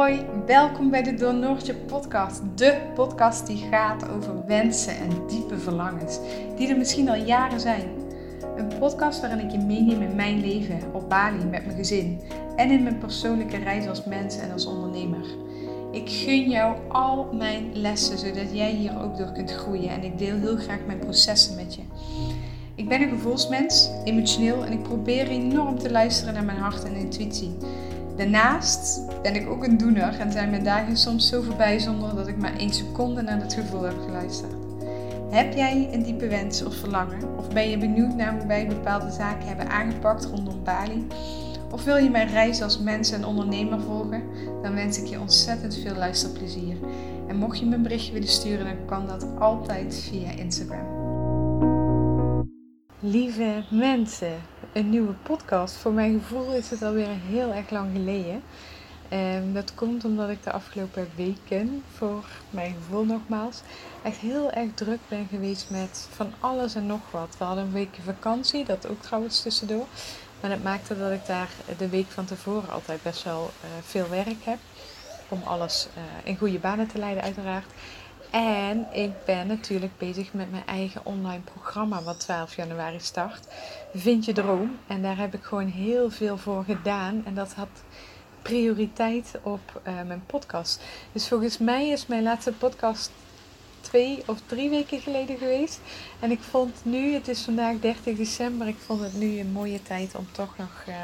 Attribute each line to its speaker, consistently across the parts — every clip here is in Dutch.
Speaker 1: Hoi, welkom bij de Door podcast. De podcast die gaat over wensen en diepe verlangens, die er misschien al jaren zijn. Een podcast waarin ik je meeneem in mijn leven op Bali met mijn gezin en in mijn persoonlijke reis als mens en als ondernemer. Ik gun jou al mijn lessen, zodat jij hier ook door kunt groeien en ik deel heel graag mijn processen met je. Ik ben een gevoelsmens, emotioneel en ik probeer enorm te luisteren naar mijn hart en intuïtie. Daarnaast ben ik ook een doener en zijn mijn dagen soms zo voorbij zonder dat ik maar één seconde naar het gevoel heb geluisterd. Heb jij een diepe wens of verlangen? Of ben je benieuwd naar hoe wij bepaalde zaken hebben aangepakt rondom Bali? Of wil je mijn reis als mens en ondernemer volgen? Dan wens ik je ontzettend veel luisterplezier. En mocht je me een berichtje willen sturen, dan kan dat altijd via Instagram. Lieve mensen, een nieuwe podcast. Voor mijn gevoel is het alweer heel erg lang geleden. Um, dat komt omdat ik de afgelopen weken, voor mijn gevoel nogmaals, echt heel erg druk ben geweest met van alles en nog wat. We hadden een weekje vakantie, dat ook trouwens tussendoor. Maar dat maakte dat ik daar de week van tevoren altijd best wel uh, veel werk heb. Om alles uh, in goede banen te leiden, uiteraard. En ik ben natuurlijk bezig met mijn eigen online programma, wat 12 januari start. Vind je droom. En daar heb ik gewoon heel veel voor gedaan. En dat had prioriteit op uh, mijn podcast. Dus volgens mij is mijn laatste podcast twee of drie weken geleden geweest. En ik vond nu, het is vandaag 30 december, ik vond het nu een mooie tijd om toch nog uh,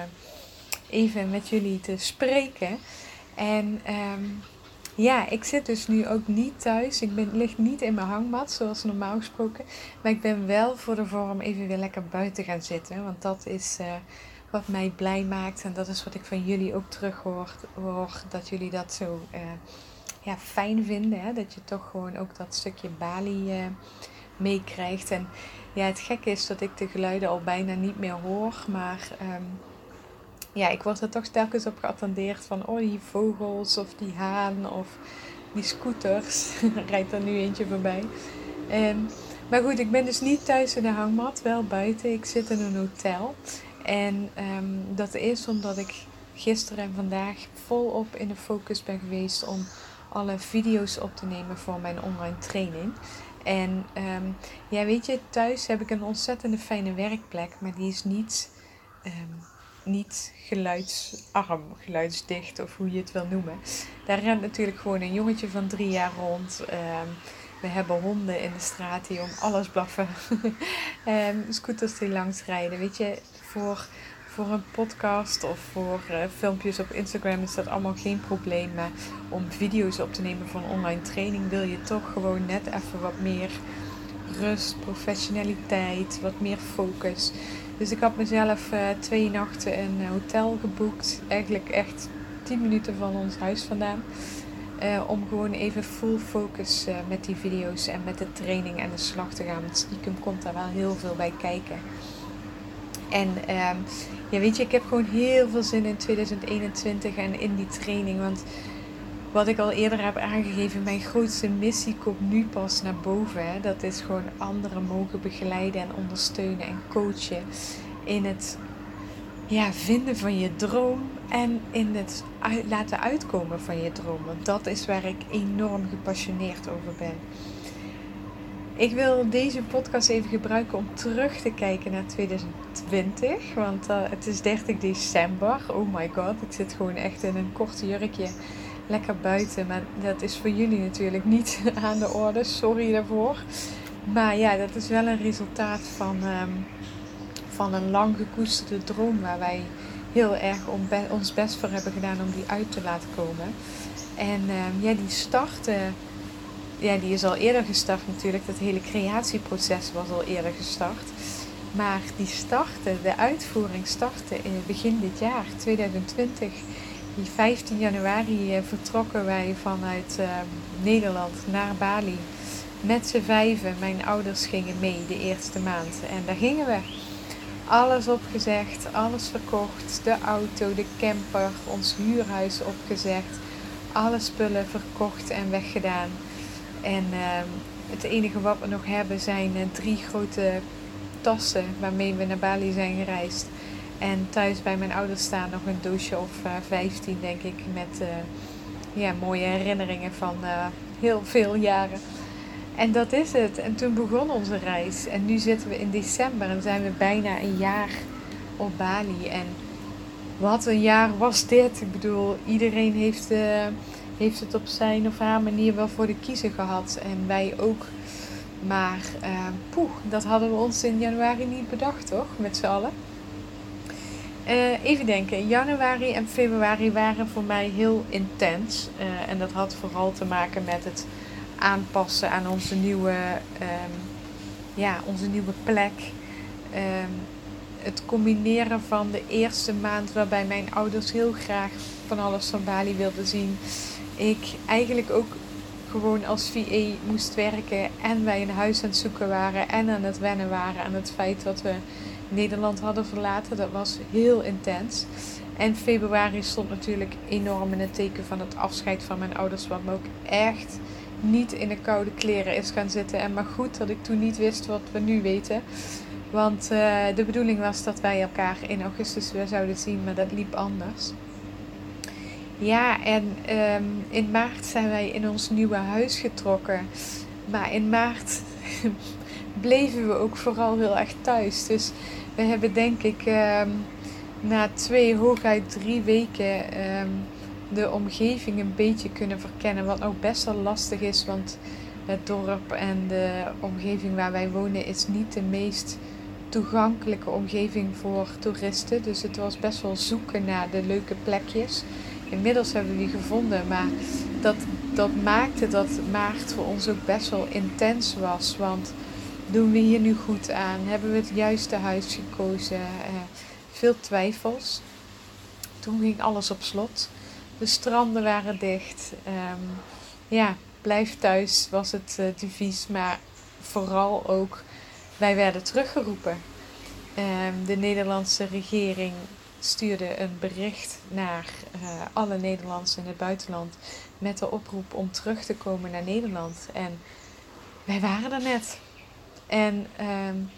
Speaker 1: even met jullie te spreken. En um, ja, ik zit dus nu ook niet thuis. Ik ben, lig niet in mijn hangmat, zoals normaal gesproken. Maar ik ben wel voor de vorm even weer lekker buiten gaan zitten. Want dat is uh, wat mij blij maakt. En dat is wat ik van jullie ook terug hoor. dat jullie dat zo uh, ja, fijn vinden. Hè? Dat je toch gewoon ook dat stukje Bali uh, meekrijgt. En ja, het gekke is dat ik de geluiden al bijna niet meer hoor. Maar... Um, ja, ik word er toch telkens op geattendeerd van, oh die vogels of die haan of die scooters. rijdt er nu eentje voorbij. Um, maar goed, ik ben dus niet thuis in de hangmat, wel buiten. Ik zit in een hotel. En um, dat is omdat ik gisteren en vandaag volop in de focus ben geweest om alle video's op te nemen voor mijn online training. En um, ja, weet je, thuis heb ik een ontzettende fijne werkplek, maar die is niet niet geluidsarm, geluidsdicht of hoe je het wil noemen. Daar rent natuurlijk gewoon een jongetje van drie jaar rond. Um, we hebben honden in de straat die om alles blaffen. um, scooters die langs rijden. Weet je, voor, voor een podcast of voor uh, filmpjes op Instagram is dat allemaal geen probleem. Maar om video's op te nemen een online training wil je toch gewoon net even wat meer rust, professionaliteit, wat meer focus. Dus ik had mezelf uh, twee nachten een uh, hotel geboekt. Eigenlijk echt 10 minuten van ons huis vandaan. Uh, om gewoon even full focus met die video's en met de training en de slag te gaan. Want stiekem komt daar wel heel veel bij kijken. En um, ja, weet je, ik heb gewoon heel veel zin in 2021 en in die training. Want wat ik al eerder heb aangegeven, mijn grootste missie komt nu pas naar boven. Hè. Dat is gewoon anderen mogen begeleiden en ondersteunen en coachen in het ja, vinden van je droom en in het laten uitkomen van je droom. Want dat is waar ik enorm gepassioneerd over ben. Ik wil deze podcast even gebruiken om terug te kijken naar 2020. Want uh, het is 30 december. Oh my god, ik zit gewoon echt in een korte jurkje lekker buiten. Maar dat is voor jullie natuurlijk niet aan de orde. Sorry daarvoor. Maar ja, dat is wel een resultaat van, um, van een lang gekoesterde droom waar wij heel erg om ons best voor hebben gedaan om die uit te laten komen. En um, ja, die starten, ja, die is al eerder gestart natuurlijk. Dat hele creatieproces was al eerder gestart. Maar die starten, de uitvoering startte in begin dit jaar, 2020 die 15 januari eh, vertrokken wij vanuit uh, Nederland naar Bali. Met z'n vijven. Mijn ouders gingen mee de eerste maand. En daar gingen we. Alles opgezegd, alles verkocht. De auto, de camper, ons huurhuis opgezegd. Alle spullen verkocht en weggedaan. En uh, het enige wat we nog hebben zijn uh, drie grote tassen waarmee we naar Bali zijn gereisd. En thuis bij mijn ouders staan nog een doosje of eh, 15, denk ik, met uh, ja, mooie herinneringen van uh, heel veel jaren. En dat is het. En toen begon onze reis. En nu zitten we in december en zijn we bijna een jaar op Bali. En wat een jaar was dit. Ik bedoel, iedereen heeft, heeft het op zijn of haar manier wel voor de kiezer gehad. En wij ook. Maar uh, poeh, dat hadden we ons in januari niet bedacht, toch? Met z'n allen. Uh, even denken, januari en februari waren voor mij heel intens. Uh, en dat had vooral te maken met het aanpassen aan onze nieuwe, um, ja, onze nieuwe plek. Um, het combineren van de eerste maand waarbij mijn ouders heel graag van alles van Bali wilden zien. Ik eigenlijk ook gewoon als VA moest werken en wij een huis aan het zoeken waren en aan het wennen waren aan het feit dat we Nederland hadden verlaten. Dat was heel intens. En februari stond natuurlijk enorm in het teken van het afscheid van mijn ouders, wat me ook echt niet in de koude kleren is gaan zitten. En maar goed dat ik toen niet wist wat we nu weten. Want uh, de bedoeling was dat wij elkaar in augustus weer zouden zien, maar dat liep anders. Ja, en um, in maart zijn wij in ons nieuwe huis getrokken. Maar in maart bleven we ook vooral heel erg thuis. Dus we hebben denk ik um, na twee, hooguit drie weken um, de omgeving een beetje kunnen verkennen. Wat ook best wel lastig is, want het dorp en de omgeving waar wij wonen is niet de meest toegankelijke omgeving voor toeristen. Dus het was best wel zoeken naar de leuke plekjes. Inmiddels hebben we die gevonden, maar dat, dat maakte dat maart voor ons ook best wel intens was. Want doen we hier nu goed aan? Hebben we het juiste huis gekozen? Uh, veel twijfels. Toen ging alles op slot. De stranden waren dicht. Um, ja, blijf thuis was het uh, devies. Maar vooral ook, wij werden teruggeroepen. Um, de Nederlandse regering stuurde een bericht naar uh, alle Nederlanders in het buitenland met de oproep om terug te komen naar Nederland. En wij waren er net. En um,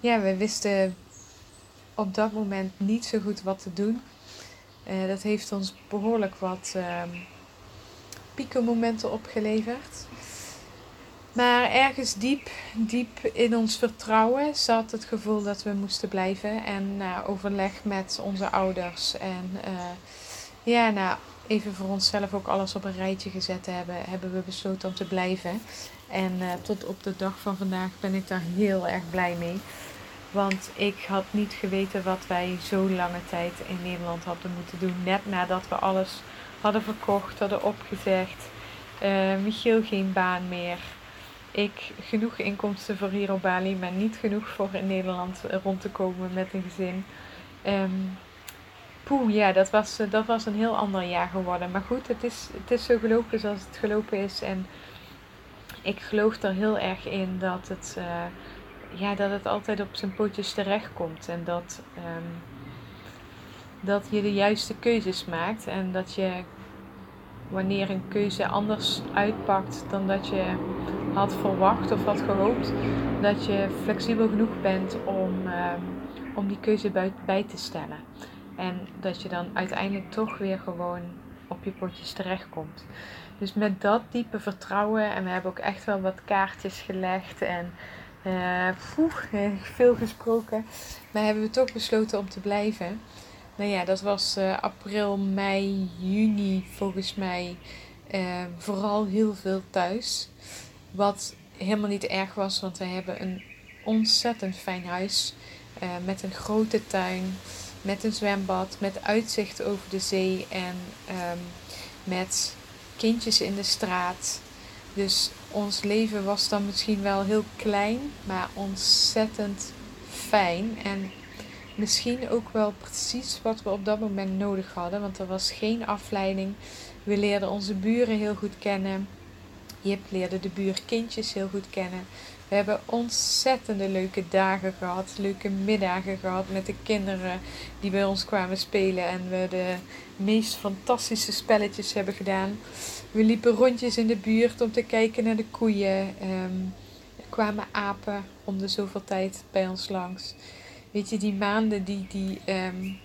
Speaker 1: ja, we wisten op dat moment niet zo goed wat te doen. Uh, dat heeft ons behoorlijk wat um, piekenmomenten opgeleverd. Maar ergens diep, diep in ons vertrouwen zat het gevoel dat we moesten blijven. En na overleg met onze ouders en uh, ja, nou, even voor onszelf ook alles op een rijtje gezet hebben, hebben we besloten om te blijven. En uh, tot op de dag van vandaag ben ik daar heel erg blij mee. Want ik had niet geweten wat wij zo lange tijd in Nederland hadden moeten doen. Net nadat we alles hadden verkocht, hadden opgezegd. Uh, Michiel geen baan meer ik genoeg inkomsten voor hier op Bali, maar niet genoeg voor in Nederland rond te komen met een gezin. Um, poeh, ja, dat was, dat was een heel ander jaar geworden. Maar goed, het is, het is zo gelopen zoals het gelopen is. En ik geloof er heel erg in dat het, uh, ja, dat het altijd op zijn pootjes terechtkomt. En dat, um, dat je de juiste keuzes maakt. En dat je wanneer een keuze anders uitpakt dan dat je had verwacht of had gehoopt, dat je flexibel genoeg bent om, um, om die keuze bij, bij te stellen. En dat je dan uiteindelijk toch weer gewoon je potjes terechtkomt. Dus met dat diepe vertrouwen, en we hebben ook echt wel wat kaartjes gelegd en uh, veel gesproken, maar hebben we toch besloten om te blijven. Nou ja, dat was uh, april, mei, juni volgens mij uh, vooral heel veel thuis. Wat helemaal niet erg was, want we hebben een ontzettend fijn huis. Met een grote tuin, met een zwembad, met uitzicht over de zee en um, met kindjes in de straat. Dus ons leven was dan misschien wel heel klein, maar ontzettend fijn. En misschien ook wel precies wat we op dat moment nodig hadden, want er was geen afleiding. We leerden onze buren heel goed kennen. Jip leerde de buurkindjes heel goed kennen. We hebben ontzettende leuke dagen gehad, leuke middagen gehad met de kinderen die bij ons kwamen spelen en we de meest fantastische spelletjes hebben gedaan. We liepen rondjes in de buurt om te kijken naar de koeien. Um, er kwamen apen om de zoveel tijd bij ons langs weet je, die maanden die, die, um,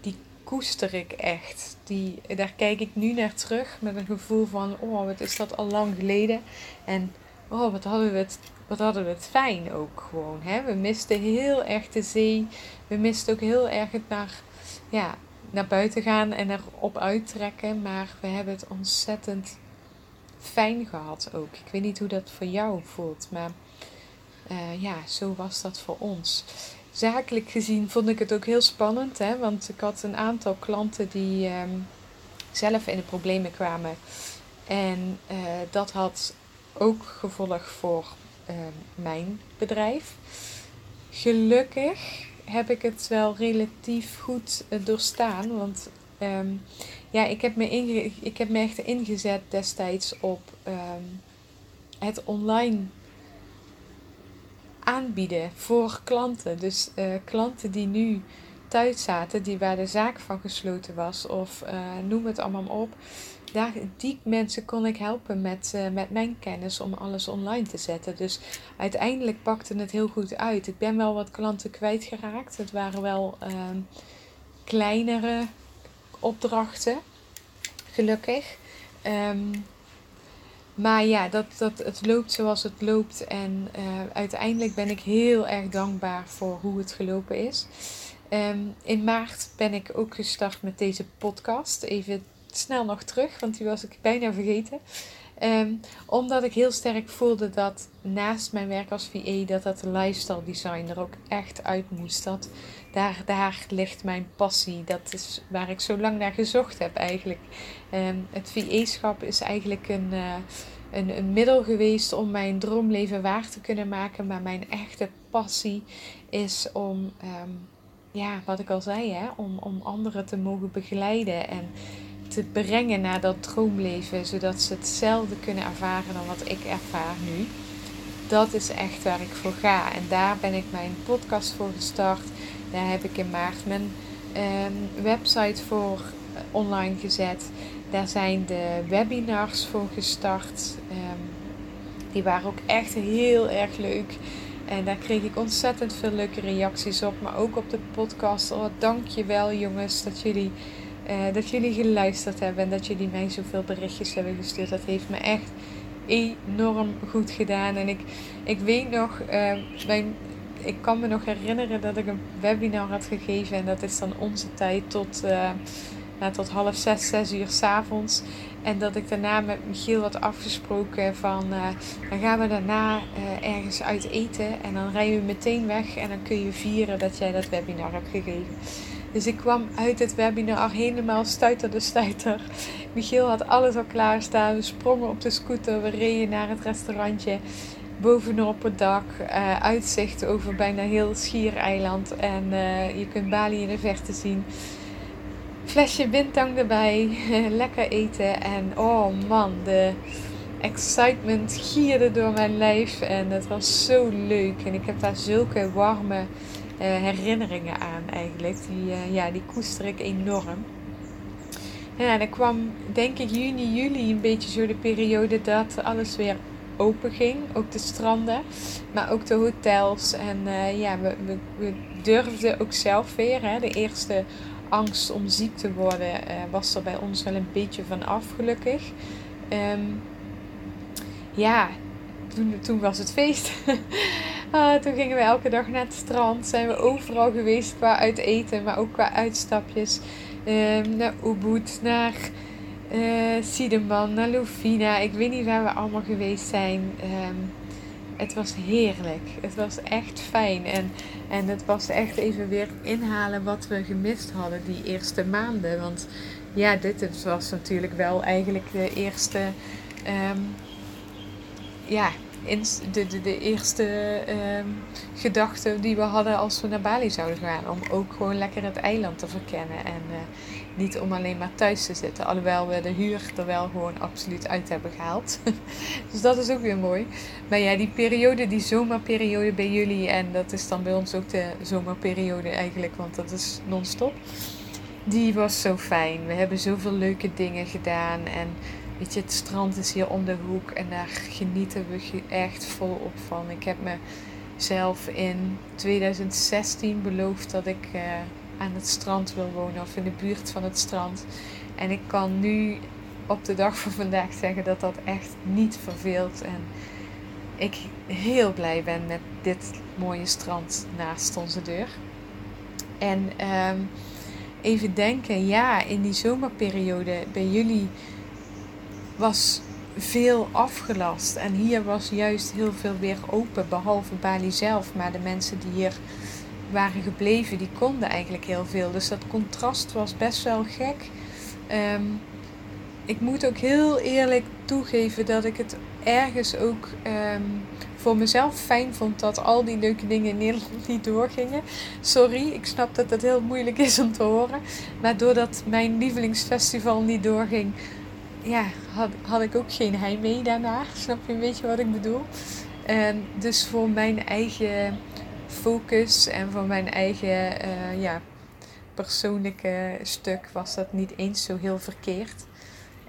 Speaker 1: die koester ik echt. Die, daar kijk ik nu naar terug met een gevoel van, oh, wat is dat al lang geleden. En oh, wat hadden we het, wat hadden we het fijn ook gewoon. Hè? We misten heel erg de zee. We misten ook heel erg het naar, ja, naar buiten gaan en erop uittrekken. Maar we hebben het ontzettend fijn gehad ook. Ik weet niet hoe dat voor jou voelt, maar uh, ja, zo was dat voor ons. Zakelijk gezien vond ik het ook heel spannend, hè, want ik had een aantal klanten die um, zelf in de problemen kwamen. En uh, dat had ook gevolg voor uh, mijn bedrijf. Gelukkig heb ik het wel relatief goed uh, doorstaan, want um, ja, ik heb, me ik heb me echt ingezet destijds op um, het online aanbieden voor klanten. Dus uh, klanten die nu thuis zaten, die waar de zaak van gesloten was, of uh, noem het allemaal op. Daar, die mensen kon ik helpen met, uh, met mijn kennis om alles online te zetten. Dus uiteindelijk pakte het heel goed uit. Ik ben wel wat klanten kwijtgeraakt. Het waren wel ehm, kleinere opdrachten, gelukkig. Um, maar ja, dat, dat, het loopt zoals het loopt. En uh, uiteindelijk ben ik heel erg dankbaar voor hoe het gelopen is. Um, in maart ben ik ook gestart met deze podcast. Even snel nog terug, want die was ik bijna vergeten. Um, omdat ik heel sterk voelde dat naast mijn werk als VA, dat dat lifestyle design er ook echt uit moest. Dat daar, daar ligt mijn passie. Dat is waar ik zo lang naar gezocht heb eigenlijk. Um, het VA-schap is eigenlijk een, uh, een, een middel geweest om mijn droomleven waar te kunnen maken. Maar mijn echte passie is om, um, ja, wat ik al zei, hè, om, om anderen te mogen begeleiden en te brengen naar dat droomleven, zodat ze hetzelfde kunnen ervaren dan wat ik ervaar nu. Dat is echt waar ik voor ga. En daar ben ik mijn podcast voor gestart. Daar heb ik in maart mijn um, website voor uh, online gezet. Daar zijn de webinars voor gestart. Um, die waren ook echt heel erg leuk. En daar kreeg ik ontzettend veel leuke reacties op. Maar ook op de podcast. Oh, dank je wel jongens dat jullie uh, dat jullie geluisterd hebben en dat jullie mij zoveel berichtjes hebben gestuurd. Dat heeft me echt enorm goed gedaan. En ik, ik weet nog, uh, mijn, ik kan me nog herinneren dat ik een webinar had gegeven. En dat is dan onze tijd tot, uh, nou, tot half zes, zes uur s'avonds. En dat ik daarna met Michiel had afgesproken van dan gaan we daarna ergens uit eten. En dan rijden we meteen weg en dan kun je vieren dat jij dat webinar hebt gegeven. Dus ik kwam uit het webinar helemaal stuiter de stuiter. Michiel had alles al klaarstaan. We sprongen op de scooter. We reden naar het restaurantje. Bovenop het dak. Uh, uitzicht over bijna heel Schiereiland. En uh, je kunt Bali in de verte zien. Flesje windtang erbij. Lekker eten. En oh man, de excitement gierde door mijn lijf. En het was zo leuk. En ik heb daar zulke warme herinneringen aan eigenlijk. Die, uh, ja, die koester ik enorm. Ja, dan kwam denk ik juni, juli een beetje zo de periode dat alles weer open ging. Ook de stranden, maar ook de hotels. En uh, ja, we, we, we, durfden ook zelf weer. Hè, de eerste angst om ziek te worden was er bij ons wel een beetje van af, gelukkig. Um, ja, toen, toen was het feest. ah, toen gingen we elke dag naar het strand. Zijn we overal geweest qua uit eten, maar ook qua uitstapjes. Um, naar Ubud, naar uh, Siedeman, naar Lufina. Ik weet niet waar we allemaal geweest zijn. Um, het was heerlijk. Het was echt fijn. En, en het was echt even weer inhalen wat we gemist hadden die eerste maanden. Want ja, dit was natuurlijk wel eigenlijk de eerste um, ja, de, de, de eerste um, gedachte die we hadden als we naar Bali zouden gaan. Om ook gewoon lekker het eiland te verkennen. En uh, niet om alleen maar thuis te zitten. Alhoewel we de huur er wel gewoon absoluut uit hebben gehaald. dus dat is ook weer mooi. Maar ja, die periode, die zomerperiode bij jullie. En dat is dan bij ons ook de zomerperiode eigenlijk. Want dat is non-stop. Die was zo fijn. We hebben zoveel leuke dingen gedaan. En Weet je, het strand is hier om de hoek en daar genieten we echt volop van. Ik heb mezelf in 2016 beloofd dat ik uh, aan het strand wil wonen of in de buurt van het strand. En ik kan nu op de dag van vandaag zeggen dat dat echt niet verveelt. En ik heel blij ben met dit mooie strand naast onze deur. En ehm, even denken, ja, in die zomerperiode bij jullie was veel afgelast. En hier was juist heel veel weer open, behalve Bali zelf. Maar de mensen die hier waren gebleven, die konden eigenlijk heel veel. Dus dat contrast was best wel gek. Ehm, ik moet ook heel eerlijk toegeven dat ik het ergens ook ehm, voor mezelf fijn vond dat al die leuke dingen in Nederland niet doorgingen. Sorry, ik snap dat het heel moeilijk is om te horen. Maar doordat mijn lievelingsfestival niet doorging, ja, had, had ik ook geen heimwee daarna. Snap je een beetje wat ik bedoel? En dus voor mijn eigen focus en voor mijn eigen uh, ja, persoonlijke stuk was dat niet eens zo heel verkeerd.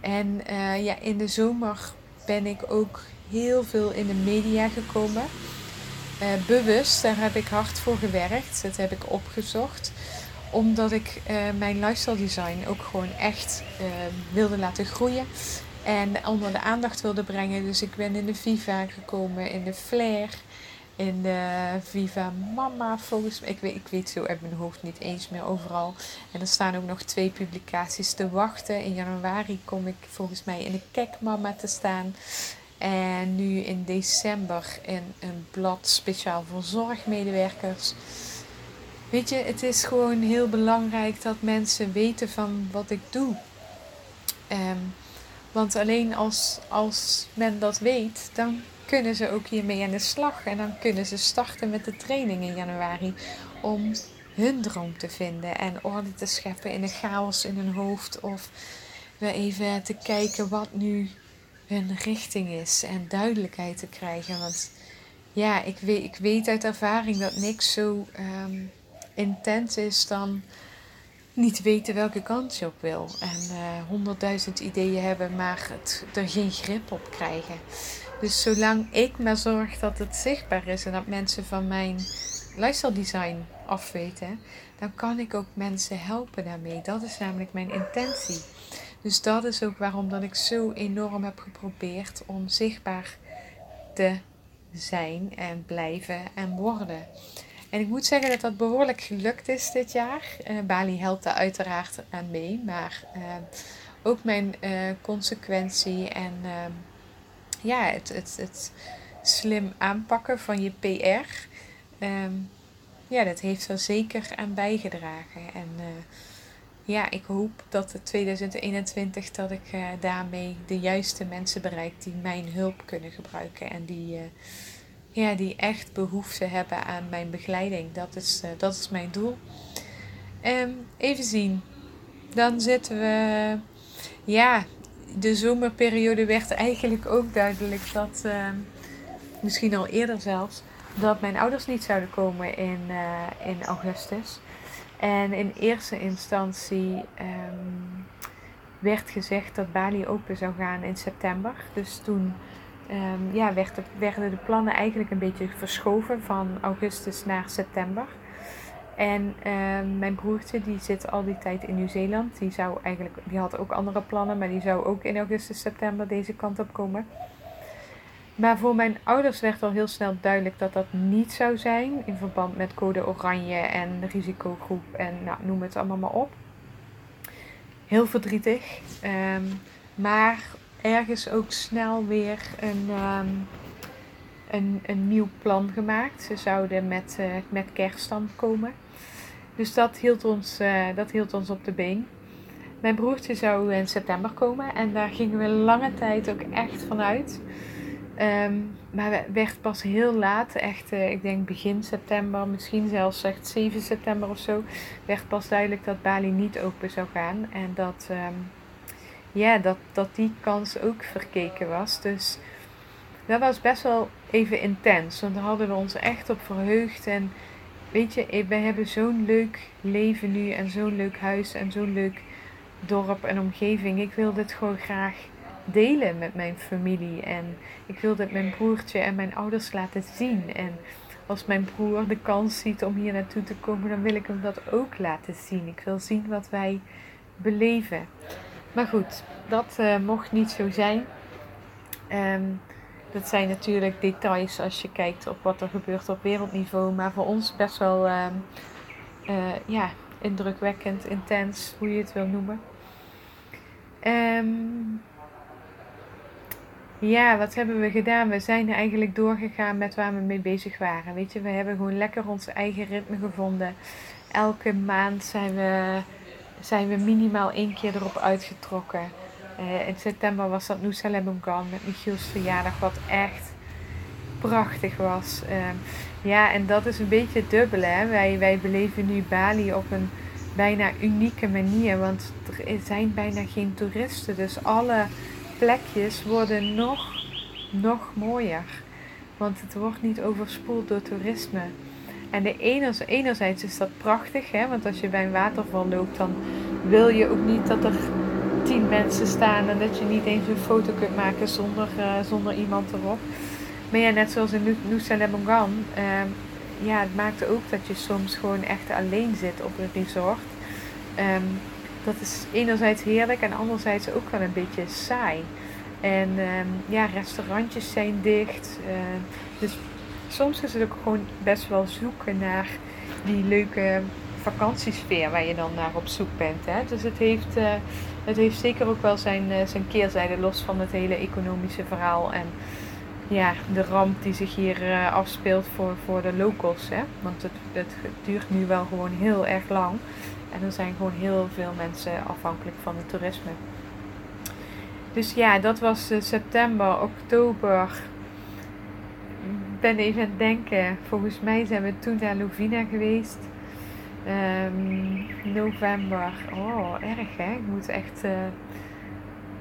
Speaker 1: En uh, ja, in de zomer ben ik ook heel veel in de media gekomen. Uh, bewust, daar heb ik hard voor gewerkt. Dat heb ik opgezocht. Omdat ik uh, mijn lifestyle design ook gewoon echt wilde laten groeien. En onder de aandacht wilde brengen. Dus ik ben in de Viva gekomen, in de Flair in de Viva Mama volgens mij. Ik weet, ik weet zo uit mijn hoofd niet eens meer overal. En er staan ook nog twee publicaties te wachten. In januari kom ik volgens mij in de Kek Mama te staan. En nu in december in een blad speciaal voor zorgmedewerkers. Weet je, het is gewoon heel belangrijk dat mensen weten van wat ik doe. Um, want alleen als, als men dat weet, dan kunnen ze ook hiermee aan de slag. En dan kunnen ze starten met de training in januari om hun droom te vinden en orde te scheppen in de chaos in hun hoofd. Of weer even te kijken wat nu hun richting is en duidelijkheid te krijgen. Want ja, ik weet, ik weet uit ervaring dat niks zo um, intens is dan niet weten welke kant je op wil. En eh, honderdduizend ideeën hebben, maar het, er geen grip op krijgen. Dus zolang ik maar zorg dat het zichtbaar is en dat mensen van mijn lifestyle design afweten, dan kan ik ook mensen helpen daarmee. Dat is namelijk mijn intentie. Dus dat is ook waarom dat ik zo enorm heb geprobeerd om zichtbaar te zijn en blijven en worden. En ik moet zeggen dat dat behoorlijk gelukt is dit jaar. Uh, Bali helpt daar uiteraard aan mee, maar uh, ook mijn uh, consequentie en ehm, ja, het, het, het slim aanpakken van je PR. Ehm, ja, dat heeft er zeker aan bijgedragen. En ja, ik hoop dat het 2021 dat ik daarmee de juiste mensen bereik die mijn hulp kunnen gebruiken. En die, ja, die echt behoefte hebben aan mijn begeleiding. Dat is, dat is mijn doel. Um, even zien. Dan zitten we. Ja, de zomerperiode werd eigenlijk ook duidelijk dat, uh, misschien al eerder zelfs, dat mijn ouders niet zouden komen in, uh, in augustus. En in eerste instantie um, werd gezegd dat Bali open zou gaan in september. Dus toen um, ja, werd werden de plannen eigenlijk een beetje verschoven van augustus naar september. En ehm, mijn broertje die zit al die tijd in Nieuw-Zeeland. Die, zou eigenlijk, die had ook andere plannen, maar die zou ook in augustus, september deze kant op komen. Maar voor mijn ouders werd al heel snel duidelijk dat dat niet zou zijn. In verband met code oranje en risicogroep en nou, noem het allemaal maar op. Heel verdrietig. Ehm, maar ergens ook snel weer een, ehm, een, een nieuw plan gemaakt. Ze zouden met, uh, met kerst komen. Dus dat hield, ons, uh, dat hield ons op de been. Mijn broertje zou in september komen en daar gingen we lange tijd ook echt vanuit. Um, maar werd pas heel laat, echt, uh, ik denk begin september, misschien zelfs echt 7 september of zo, werd pas duidelijk dat Bali niet open zou gaan. En dat, um, ja, dat, dat die kans ook verkeken was. Dus dat was best wel even intens, want daar hadden we ons echt op verheugd. En weet je, we hebben zo'n leuk leven nu en zo'n leuk huis en zo'n leuk dorp en omgeving. Ik wil dit gewoon graag delen met mijn familie. En ik wil dit mijn broertje en mijn ouders laten zien. En als mijn broer de kans ziet om hier naartoe te komen, dan wil ik hem dat ook laten zien. Ik wil zien wat wij beleven. Maar goed, dat uh, mocht niet zo zijn. Um, dat zijn natuurlijk details als je kijkt op wat er gebeurt op wereldniveau. Maar voor ons best wel uh, uh, ja, indrukwekkend, intens, hoe je het wil noemen. Um, ja, wat hebben we gedaan? We zijn eigenlijk doorgegaan met waar we mee bezig waren. Weet je, we hebben gewoon lekker ons eigen ritme gevonden. Elke maand zijn we, zijn we minimaal één keer erop uitgetrokken. Uh, in september was dat Nusa Lembongan met Michiel's verjaardag, wat echt prachtig was. Uh, ja, en dat is een beetje het dubbele. Hè? Wij, wij beleven nu Bali op een bijna unieke manier, want er zijn bijna geen toeristen. Dus alle plekjes worden nog, nog mooier. Want het wordt niet overspoeld door toerisme. En de enerzijds is dat prachtig, hè? want als je bij een waterval loopt, dan wil je ook niet dat er tien mensen staan en dat je niet eens een foto kunt maken zonder, uh, zonder iemand erop. Maar ja, net zoals in Nusa Lembongan, uh, ja, het maakt ook dat je soms gewoon echt alleen zit op een resort. Um, dat is enerzijds heerlijk en anderzijds ook wel een beetje saai. En um, ja, restaurantjes zijn dicht. Dus soms is het ook gewoon best wel zoeken naar die leuke vakantiesfeer waar je dan naar op zoek bent. Hè? Dus het heeft, uh, het heeft zeker ook wel zijn, uh, zijn keerzijde los van het hele economische verhaal. En ja, de ramp die zich hier uh, afspeelt voor, voor de locals. Hè? Want het, het duurt nu wel gewoon heel erg lang. En er zijn gewoon heel veel mensen afhankelijk van het toerisme. Dus ja, dat was september, oktober. Ben even aan het denken. Volgens mij zijn we toen naar Lovina geweest. Um, november. Oh, erg hè. Ik moet echt uh,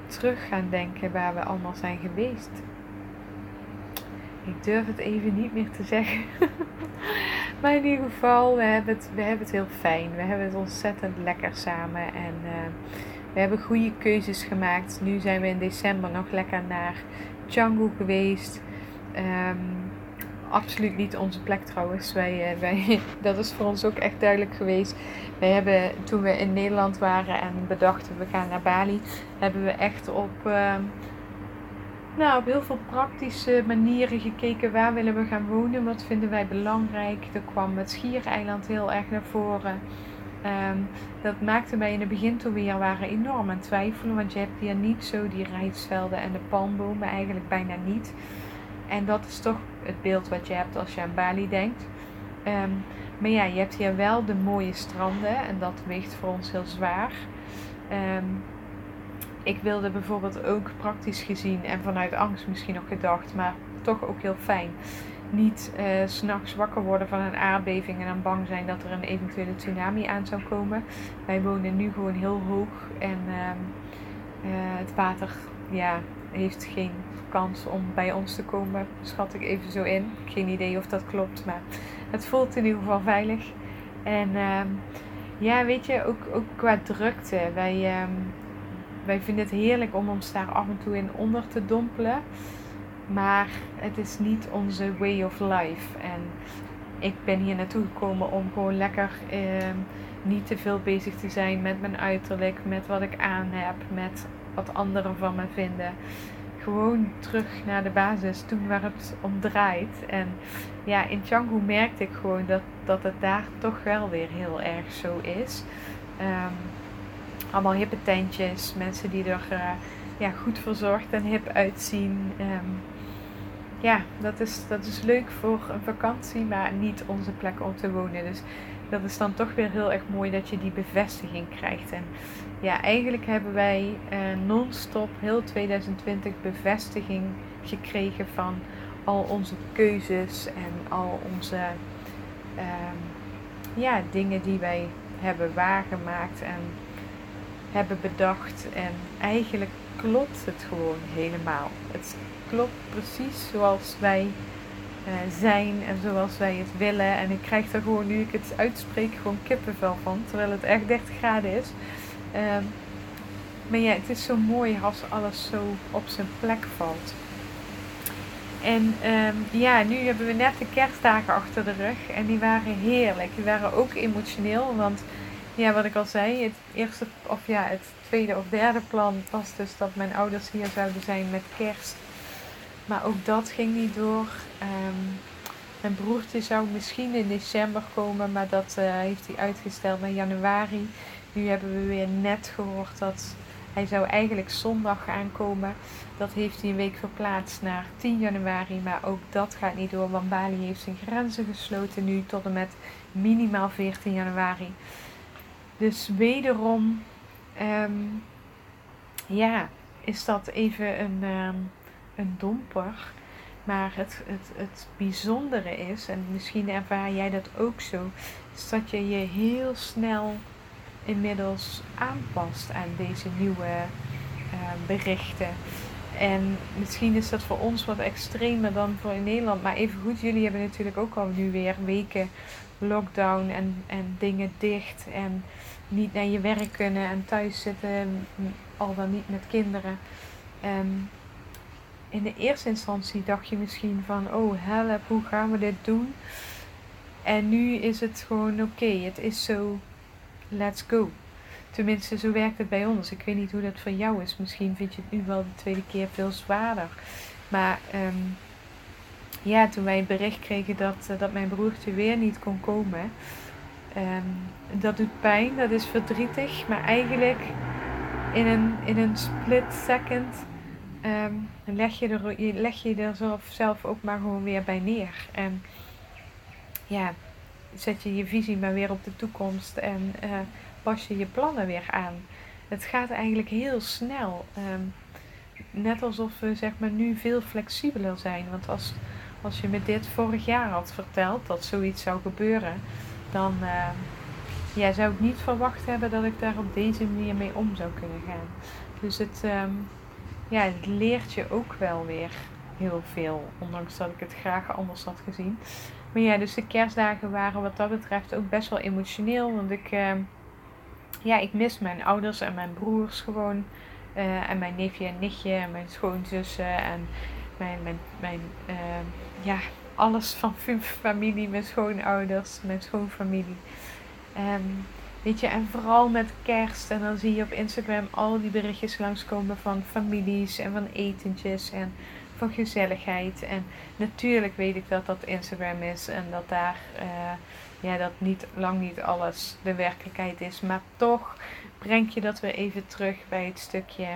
Speaker 1: terug gaan denken waar we allemaal zijn geweest. Ik durf het even niet meer te zeggen. maar in ieder geval, we hebben, het, we hebben het heel fijn. We hebben het ontzettend lekker samen. En uh, we hebben goede keuzes gemaakt. Nu zijn we in december nog lekker naar Canggu geweest. Um, absoluut niet onze plek trouwens. Wij, uh, wij, dat is voor ons ook echt duidelijk geweest. Wij hebben toen we in Nederland waren en bedachten we gaan naar Bali, hebben we echt op. Uh, nou, op heel veel praktische manieren gekeken waar willen we gaan wonen, wat vinden wij belangrijk. Er kwam het Schiereiland heel erg naar voren. Um, dat maakte mij in het begin toen we hier waren enorm aan twijfelen, want je hebt hier niet zo die rijstvelden en de palmbomen, eigenlijk bijna niet. En dat is toch het beeld wat je hebt als je aan Bali denkt. Um, maar ja, je hebt hier wel de mooie stranden en dat weegt voor ons heel zwaar. Um, ik wilde bijvoorbeeld ook praktisch gezien en vanuit angst misschien nog gedacht, maar toch ook heel fijn. Niet uh, s'nachts wakker worden van een aardbeving en dan bang zijn dat er een eventuele tsunami aan zou komen. Wij wonen nu gewoon heel hoog en uh, uh, het water ja, heeft geen kans om bij ons te komen, schat ik even zo in. Geen idee of dat klopt, maar het voelt in ieder geval veilig. En ehm, ja, weet je, ook, ook qua drukte. Wij, um, wij vinden het heerlijk om ons daar af en toe in onder te dompelen. Maar het is niet onze way of life. En ik ben hier naartoe gekomen om gewoon lekker eh, niet te veel bezig te zijn met mijn uiterlijk, met wat ik aan heb, met wat anderen van me vinden. Gewoon terug naar de basis, toen waar het om draait. En ja, in Canggu merkte ik gewoon dat, dat het daar toch wel weer heel erg zo is. Um, allemaal hippe tentjes, mensen die er uh, ja, goed verzorgd en hip uitzien. Um, ja, dat is, dat is leuk voor een vakantie, maar niet onze plek om te wonen. Dus dat is dan toch weer heel erg mooi dat je die bevestiging krijgt. En ja, eigenlijk hebben wij uh, non-stop heel 2020 bevestiging gekregen van al onze keuzes en al onze um, ja, dingen die wij hebben waargemaakt. En hebben bedacht. En eigenlijk klopt het gewoon helemaal. Het klopt precies zoals wij zijn en zoals wij het willen. En ik krijg er gewoon, nu ik het uitspreek, gewoon kippenvel van. Terwijl het echt 30 graden is. Um, maar ja, het is zo mooi als alles zo op zijn plek valt. En ehm, ja, nu hebben we net de kerstdagen achter de rug. En die waren heerlijk. Die waren ook emotioneel. Want ja, wat ik al zei, het eerste, of ja, het tweede of derde plan was dus dat mijn ouders hier zouden zijn met kerst. Maar ook dat ging niet door. Um, mijn broertje zou misschien in december komen, maar dat uh, heeft hij uitgesteld naar januari. Nu hebben we weer net gehoord dat hij zou eigenlijk zondag aankomen. Dat heeft hij een week verplaatst naar 10 januari. Maar ook dat gaat niet door, want Bali heeft zijn grenzen gesloten nu tot en met minimaal 14 januari. Dus wederom, um, ja, is dat even een, um, een domper. Maar het, het, het bijzondere is, en misschien ervaar jij dat ook zo, is dat je je heel snel inmiddels aanpast aan deze nieuwe uh, berichten. En misschien is dat voor ons wat extremer dan voor in Nederland. Maar even goed, jullie hebben natuurlijk ook al nu weer weken lockdown en, en dingen dicht. En niet naar je werk kunnen en thuis zitten, al dan niet met kinderen. Um, in de eerste instantie dacht je misschien van, oh help, hoe gaan we dit doen? En nu is het gewoon oké, het is zo, let's go. Tenminste, zo werkt het bij ons. Ik weet niet hoe dat voor jou is. Misschien vind je het nu wel de tweede keer veel zwaarder. Maar um, ja, toen wij het bericht kregen dat, uh, dat mijn broertje weer niet kon komen. Um, dat doet pijn, dat is verdrietig. Maar eigenlijk in een, in een split second um, leg, je er, leg je er zelf, ook maar gewoon weer bij neer. En ja, zet je je visie maar weer op de toekomst en uh, pas je je plannen weer aan. Het gaat eigenlijk heel snel. Um, net alsof we zeg maar, nu veel flexibeler zijn. Want als, als je me dit vorig jaar had verteld dat zoiets zou gebeuren, dan uh, zou ik niet verwacht hebben dat ik daar op deze manier mee om zou kunnen gaan. Dus het, um, ja, het leert je ook wel weer heel veel. Ondanks dat ik het graag anders had gezien. Maar ja, dus de kerstdagen waren wat dat betreft ook best wel emotioneel. Want ik, uh, ja, ik mis mijn ouders en mijn broers gewoon. Uh, en mijn neefje en nichtje en mijn schoonzussen en mijn, mijn, mijn uh, ja, alles van familie, mijn schoonouders, mijn schoonfamilie. Um, Weet je, en vooral met kerst. En dan zie je op Instagram al die berichtjes langskomen van families en van etentjes en van gezelligheid. En natuurlijk weet ik dat dat Instagram is en dat daar, uh, ja, dat niet, lang niet alles de werkelijkheid is. Maar toch breng je dat weer even terug bij het stukje,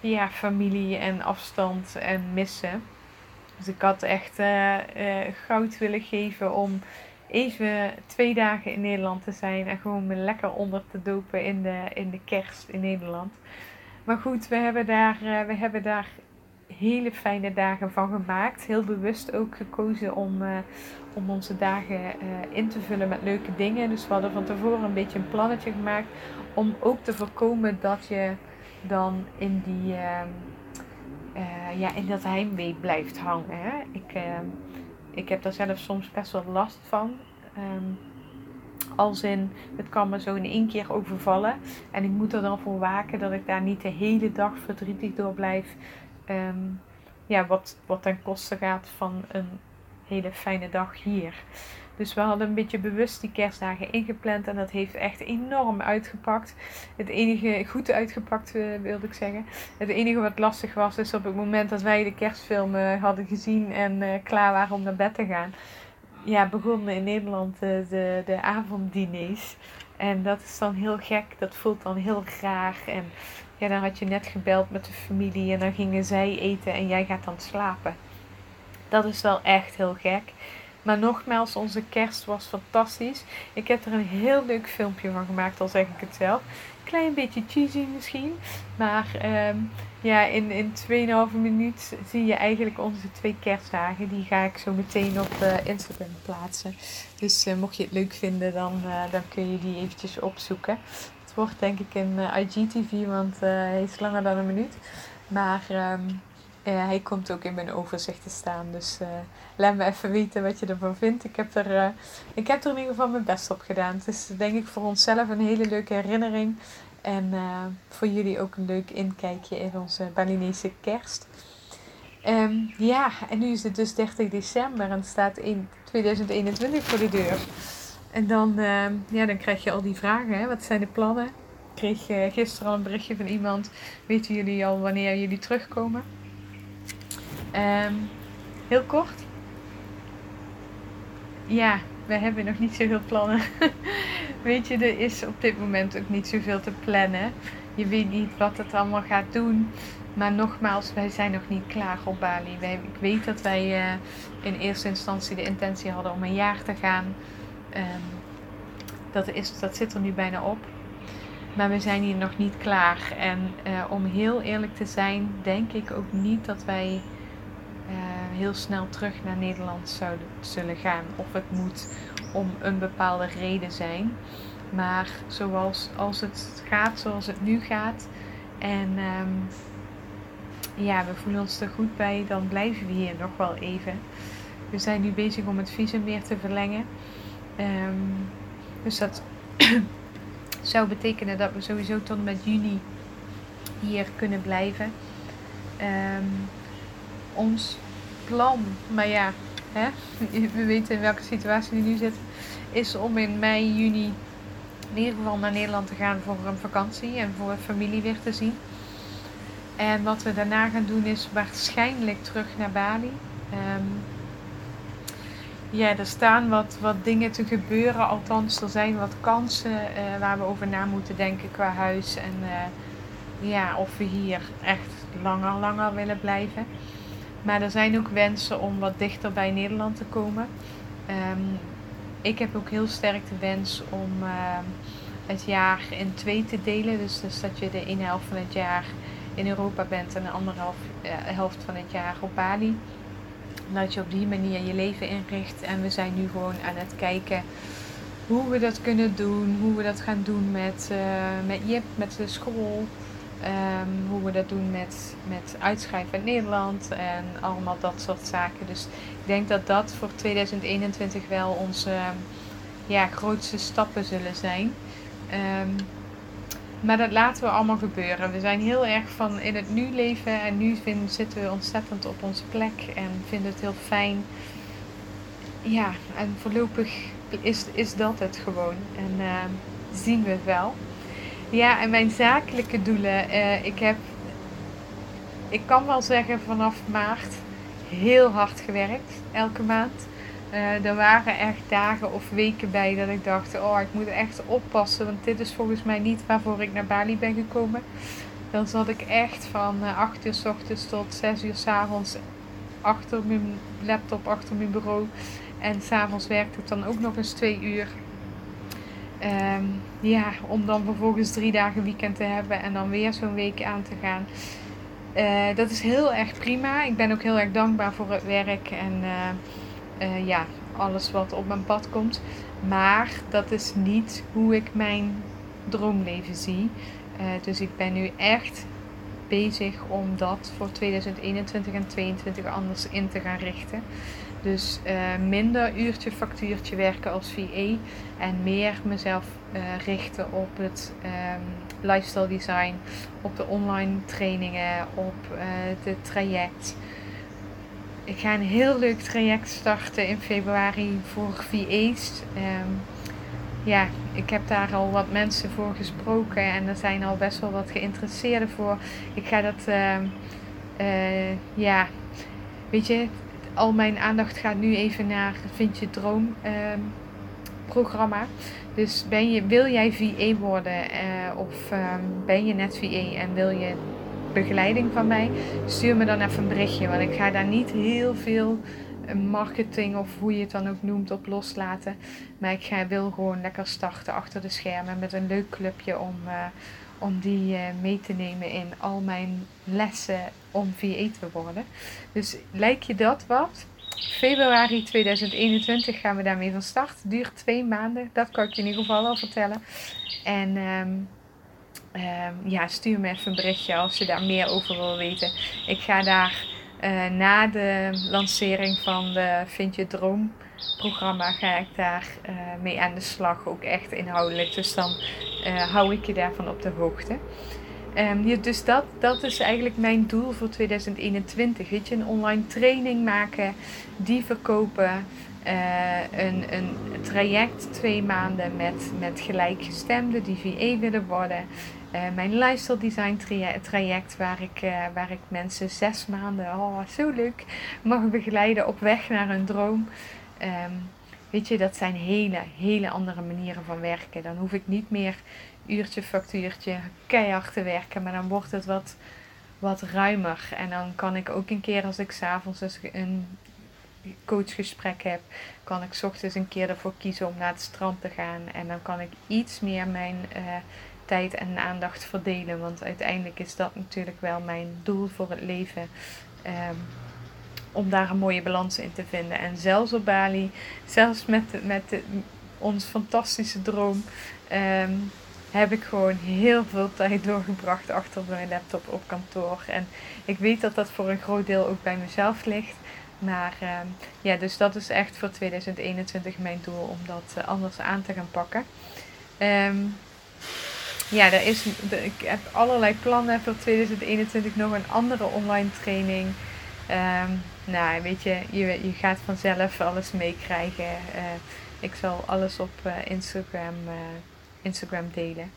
Speaker 1: ja, familie en afstand en missen. Dus ik had echt uh, uh, goud willen geven om even twee dagen in Nederland te zijn en gewoon me lekker onder te dopen in de, in de kerst in Nederland. Maar goed, we hebben, daar, uh, we hebben daar hele fijne dagen van gemaakt. Heel bewust ook gekozen om, uh, om onze dagen uh, in te vullen met leuke dingen. Dus we hadden van tevoren een beetje een plannetje gemaakt om ook te voorkomen dat je dan in die ehm, ja, in dat heimwee blijft hangen. Hè? Ik ehm, ik heb daar zelf soms best wel last van. Um, als in, het kan me zo in één keer overvallen. En ik moet er dan voor waken dat ik daar niet de hele dag verdrietig door blijf. Um, ja, wat, wat ten koste gaat van een hele fijne dag hier. Dus we hadden een beetje bewust die kerstdagen ingepland en dat heeft echt enorm uitgepakt. Het enige, goed uitgepakt uh, wilde ik zeggen. Het enige wat lastig was is op het moment dat wij de kerstfilm uh, hadden gezien en uh, klaar waren om naar bed te gaan. Ja, begonnen in Nederland de, de avonddiners. En dat is dan heel gek, dat voelt dan heel graag. En ja, dan had je net gebeld met de familie en dan gingen zij eten en jij gaat dan slapen. Dat is wel echt heel gek. Maar nogmaals, onze kerst was fantastisch. Ik heb er een heel leuk filmpje van gemaakt, al zeg ik het zelf. Klein beetje cheesy misschien. Maar um, ja, in, in 2,5 minuut zie je eigenlijk onze twee kerstdagen. Die ga ik zo meteen op uh, Instagram plaatsen. Dus uh, mocht je het leuk vinden, dan, uh, dan kun je die eventjes opzoeken. Het wordt denk ik een IGTV, want hij is langer dan een minuut. Maar um, uh, hij komt ook in mijn overzicht te staan. Dus uh, laat me even weten wat je ervan vindt. Ik heb, er, uh, ik heb er in ieder geval mijn best op gedaan. Het is denk ik voor onszelf een hele leuke herinnering. En voor jullie ook een leuk inkijkje in onze Balinese kerst. Ehm, ja, en nu is het dus 30 december en staat in 2021 voor de deur. En dan, ehm, ja, dan krijg je al die vragen. Hè? Wat zijn de plannen? Ik kreeg gisteren al een berichtje van iemand. Weten jullie al wanneer jullie terugkomen? Ehm, heel kort. Ja, we hebben nog niet zoveel plannen. Weet je, er is op dit moment ook niet zoveel te plannen. Je weet niet wat het allemaal gaat doen. Maar nogmaals, wij zijn nog niet klaar op Bali. Wij, ik weet dat wij uh, in eerste instantie de intentie hadden om een jaar te gaan. Um, dat, is, dat zit er nu bijna op. Maar we zijn hier nog niet klaar. En uh, om heel eerlijk te zijn, denk ik ook niet dat wij heel snel terug naar Nederland zouden, zullen gaan. Of het moet om een bepaalde reden zijn. Maar zoals als het gaat zoals het nu gaat. En um, ja, we voelen ons er goed bij, dan blijven we hier nog wel even. We zijn nu bezig om het visum weer te verlengen. Um, dus dat zou betekenen dat we sowieso tot met juni hier kunnen blijven. Um, ons plan, maar ja, hè, we weten in welke situatie we nu zitten, is om in mei, juni in ieder geval naar Nederland te gaan voor een vakantie en voor familie weer te zien. En wat we daarna gaan doen is waarschijnlijk terug naar Bali. Um, ja, er staan wat, wat dingen te gebeuren. Althans, er zijn wat kansen uh, waar we over na moeten denken qua huis. En uh, ja, of we hier echt langer, langer willen blijven. Maar er zijn ook wensen om wat dichter bij Nederland te komen. Um, ik heb ook heel sterk de wens om uh, het jaar in twee te delen. Dus, dus dat je de ene helft van het jaar in Europa bent en de andere helft, helft van het jaar op Bali dat je op die manier je leven inricht. En we zijn nu gewoon aan het kijken hoe we dat kunnen doen. Hoe we dat gaan doen met, uh, met Jip, met de school. Um, hoe we dat doen met, met uitschrijven in Nederland en allemaal dat soort zaken. Dus ik denk dat dat voor 2021 wel onze ja, grootste stappen zullen zijn. Um, maar dat laten we allemaal gebeuren. We zijn heel erg van in het nu leven en nu zitten we ontzettend op onze plek en vinden het heel fijn. Ja, en voorlopig is, is dat het gewoon. En uh, zien we het wel. Ja, en mijn zakelijke doelen. Uh, ik heb, ik kan wel zeggen, vanaf maart heel hard gewerkt. Elke maand. Uh, er waren echt dagen of weken bij dat ik dacht: Oh, ik moet echt oppassen, want dit is volgens mij niet waarvoor ik naar Bali ben gekomen. Dan zat ik echt van eh, 8 uur s ochtends tot 6 uur s avonds achter mijn laptop, achter mijn bureau. En s'avonds werkte ik dan ook nog eens 2 uur. Um, ja, om dan vervolgens drie dagen weekend te hebben en dan weer zo'n week aan te gaan. Uh, dat is heel erg prima. Ik ben ook heel erg dankbaar voor het werk en uh, ja, alles wat op mijn pad komt. Maar dat is niet hoe ik mijn droomleven zie. Dus ik ben nu echt bezig om dat voor 2021 en 2022 anders in te gaan richten. Dus uh, minder uurtje factuurtje werken als VA en meer mezelf uh, richten op het um, lifestyle design, op de online trainingen, op het traject. Ik ga een heel leuk traject starten in februari voor VA's. Um, ja, ik heb daar al wat mensen voor gesproken en er zijn al best wel wat geïnteresseerden voor. Ik ga dat, uh, ja, weet je, al mijn aandacht gaat nu even naar Vind je Droom uh, programma. Dus ben je, wil jij VA worden eh, of ehm, ben je net VA en wil je begeleiding van mij, stuur me dan even een berichtje. Want ik ga daar niet heel veel eh, marketing of hoe je het dan ook noemt op loslaten. Maar ik ga, wil gewoon lekker starten achter de schermen met een leuk clubje om, uh, om die uh, mee te nemen in al mijn lessen om VA te worden. Dus lijkt je dat wat? Februari 2021 gaan we daarmee van start. Duurt twee maanden, dat kan ik je in ieder geval al vertellen. En um, uh, ja, stuur me even een berichtje als je daar meer over wil weten. Ik ga daar uh, na de lancering van de Vind je Droom programma ga ik daar uh, mee aan de slag, ook echt inhoudelijk. Dus dan uh, hou ik je daarvan op de hoogte. Um, dus dat, dat is eigenlijk mijn doel voor 2021. Weet je, een online training maken, die verkopen. Uh, een, een traject twee maanden met, met gelijkgestemden die VA willen worden. Mijn lifestyle design traject waar ik, waar ik mensen zes maanden, oh zo leuk, mag begeleiden op weg naar hun droom. Um, weet je, dat zijn hele, hele andere manieren van werken. Dan hoef ik niet meer uurtje, factuurtje, keihard te werken, maar dan wordt het wat, wat ruimer. En dan kan ik ook een keer als ik s'avonds een coachgesprek heb, kan ik ochtends een keer ervoor kiezen om naar het strand te gaan. En dan kan ik iets meer mijn uh, tijd en aandacht verdelen. Want uiteindelijk is dat natuurlijk wel mijn doel voor het leven. Um, om daar een mooie balans in te vinden. En zelfs op Bali, zelfs met, met ons fantastische droom, um, heb ik gewoon heel veel tijd doorgebracht achter mijn laptop op kantoor. En ik weet dat dat voor een groot deel ook bij mezelf ligt. Maar um, ja, dus dat is echt voor 2021 mijn doel om dat uh, anders aan te gaan pakken. Um, ja, er is, ik heb allerlei plannen voor 2021. Nog een andere online training. Nou, weet je, je, je gaat vanzelf alles meekrijgen. Uh, ik zal alles op uh, Instagram, uh, Instagram delen.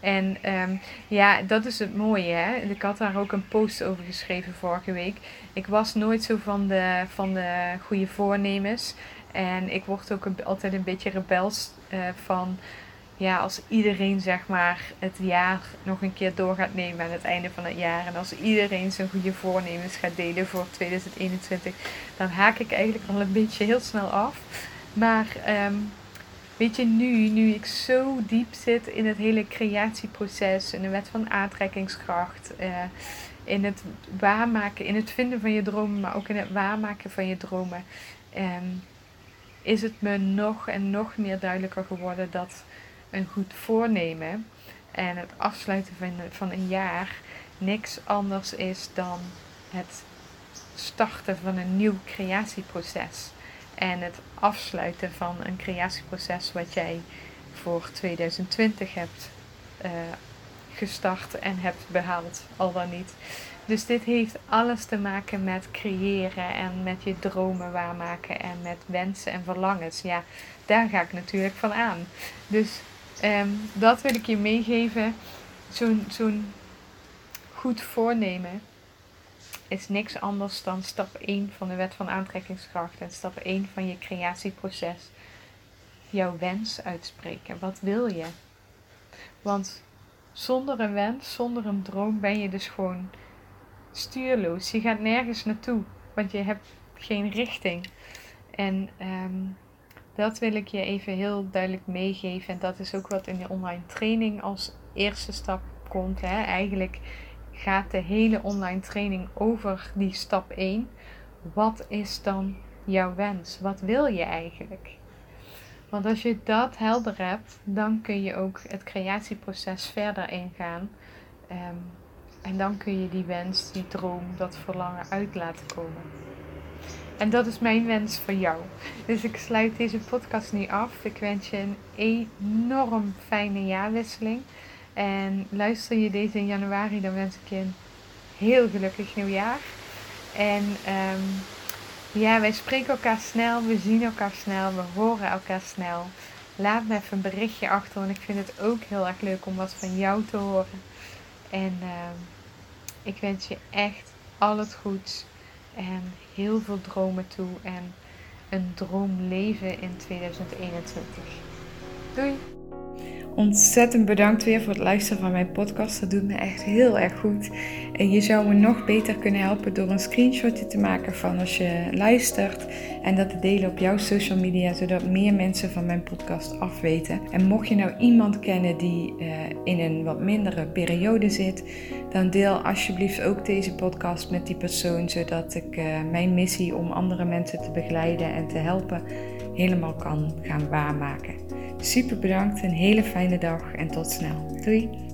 Speaker 1: En um, ja, dat is het mooie. Hè? Ik had daar ook een post over geschreven vorige week. Ik was nooit zo van de, van de goede voornemens. En ik word ook altijd een beetje rebels van ja, als iedereen zeg maar het jaar nog een keer door gaat nemen aan het einde van het jaar. En als iedereen zijn goede voornemens gaat delen voor 2021, dan haak ik eigenlijk al een beetje heel snel af. Maar um, weet je, nu, nu ik zo diep zit in het hele creatieproces, in de wet van aantrekkingskracht, uh, in het waarmaken, in het vinden van je dromen, maar ook in het waarmaken van je dromen, um, is het me nog en nog meer duidelijker geworden dat een goed voornemen en het afsluiten van, van een jaar niks anders is dan het starten van een nieuw creatieproces. En het afsluiten van een creatieproces wat jij voor 2020 hebt uh, gestart en hebt behaald, al dan niet. Dus dit heeft alles te maken met creëren en met je dromen waarmaken en met wensen en verlangens. Ja, daar ga ik natuurlijk van aan. Dus Um, dat wil ik je meegeven. Zo'n zo'n goed voornemen is niks anders dan stap 1 van de wet van aantrekkingskracht en stap 1 van je creatieproces. Jouw wens uitspreken. Wat wil je? Want zonder een wens, zonder een droom ben je dus gewoon stuurloos. Je gaat nergens naartoe, want je hebt geen richting. En um, dat wil ik je even heel duidelijk meegeven. En dat is ook wat in de online training als eerste stap komt. Hè. Eigenlijk gaat de hele online training over die stap 1. Wat is dan jouw wens? Wat wil je eigenlijk? Want als je dat helder hebt, dan kun je ook het creatieproces verder ingaan. Um, en dan kun je die wens, die droom, dat verlangen uit laten komen. En dat is mijn wens voor jou. Dus ik sluit deze podcast nu af. Ik wens je een enorm fijne jaarwisseling. En luister je deze in januari, dan wens ik je een heel gelukkig nieuwjaar. En um, ja, wij spreken elkaar snel, we zien elkaar snel, we horen elkaar snel. Laat me even een berichtje achter, want ik vind het ook heel erg leuk om wat van jou te horen. En um, ik wens je echt al het goeds en heel veel dromen toe en een droomleven in 2021. Doei! Ontzettend bedankt weer voor het luisteren van mijn podcast. Dat doet me echt heel erg goed. En je zou me nog beter kunnen helpen door een screenshotje te maken van als je luistert. En dat te delen op jouw social media, zodat meer mensen van mijn podcast afweten. En mocht je nou iemand kennen die uh, in een wat mindere periode zit, dan deel alsjeblieft ook deze podcast met die persoon, zodat ik uh, mijn missie om andere mensen te begeleiden en te helpen helemaal kan gaan waarmaken. Super bedankt, een hele fijne dag en tot snel. Doei!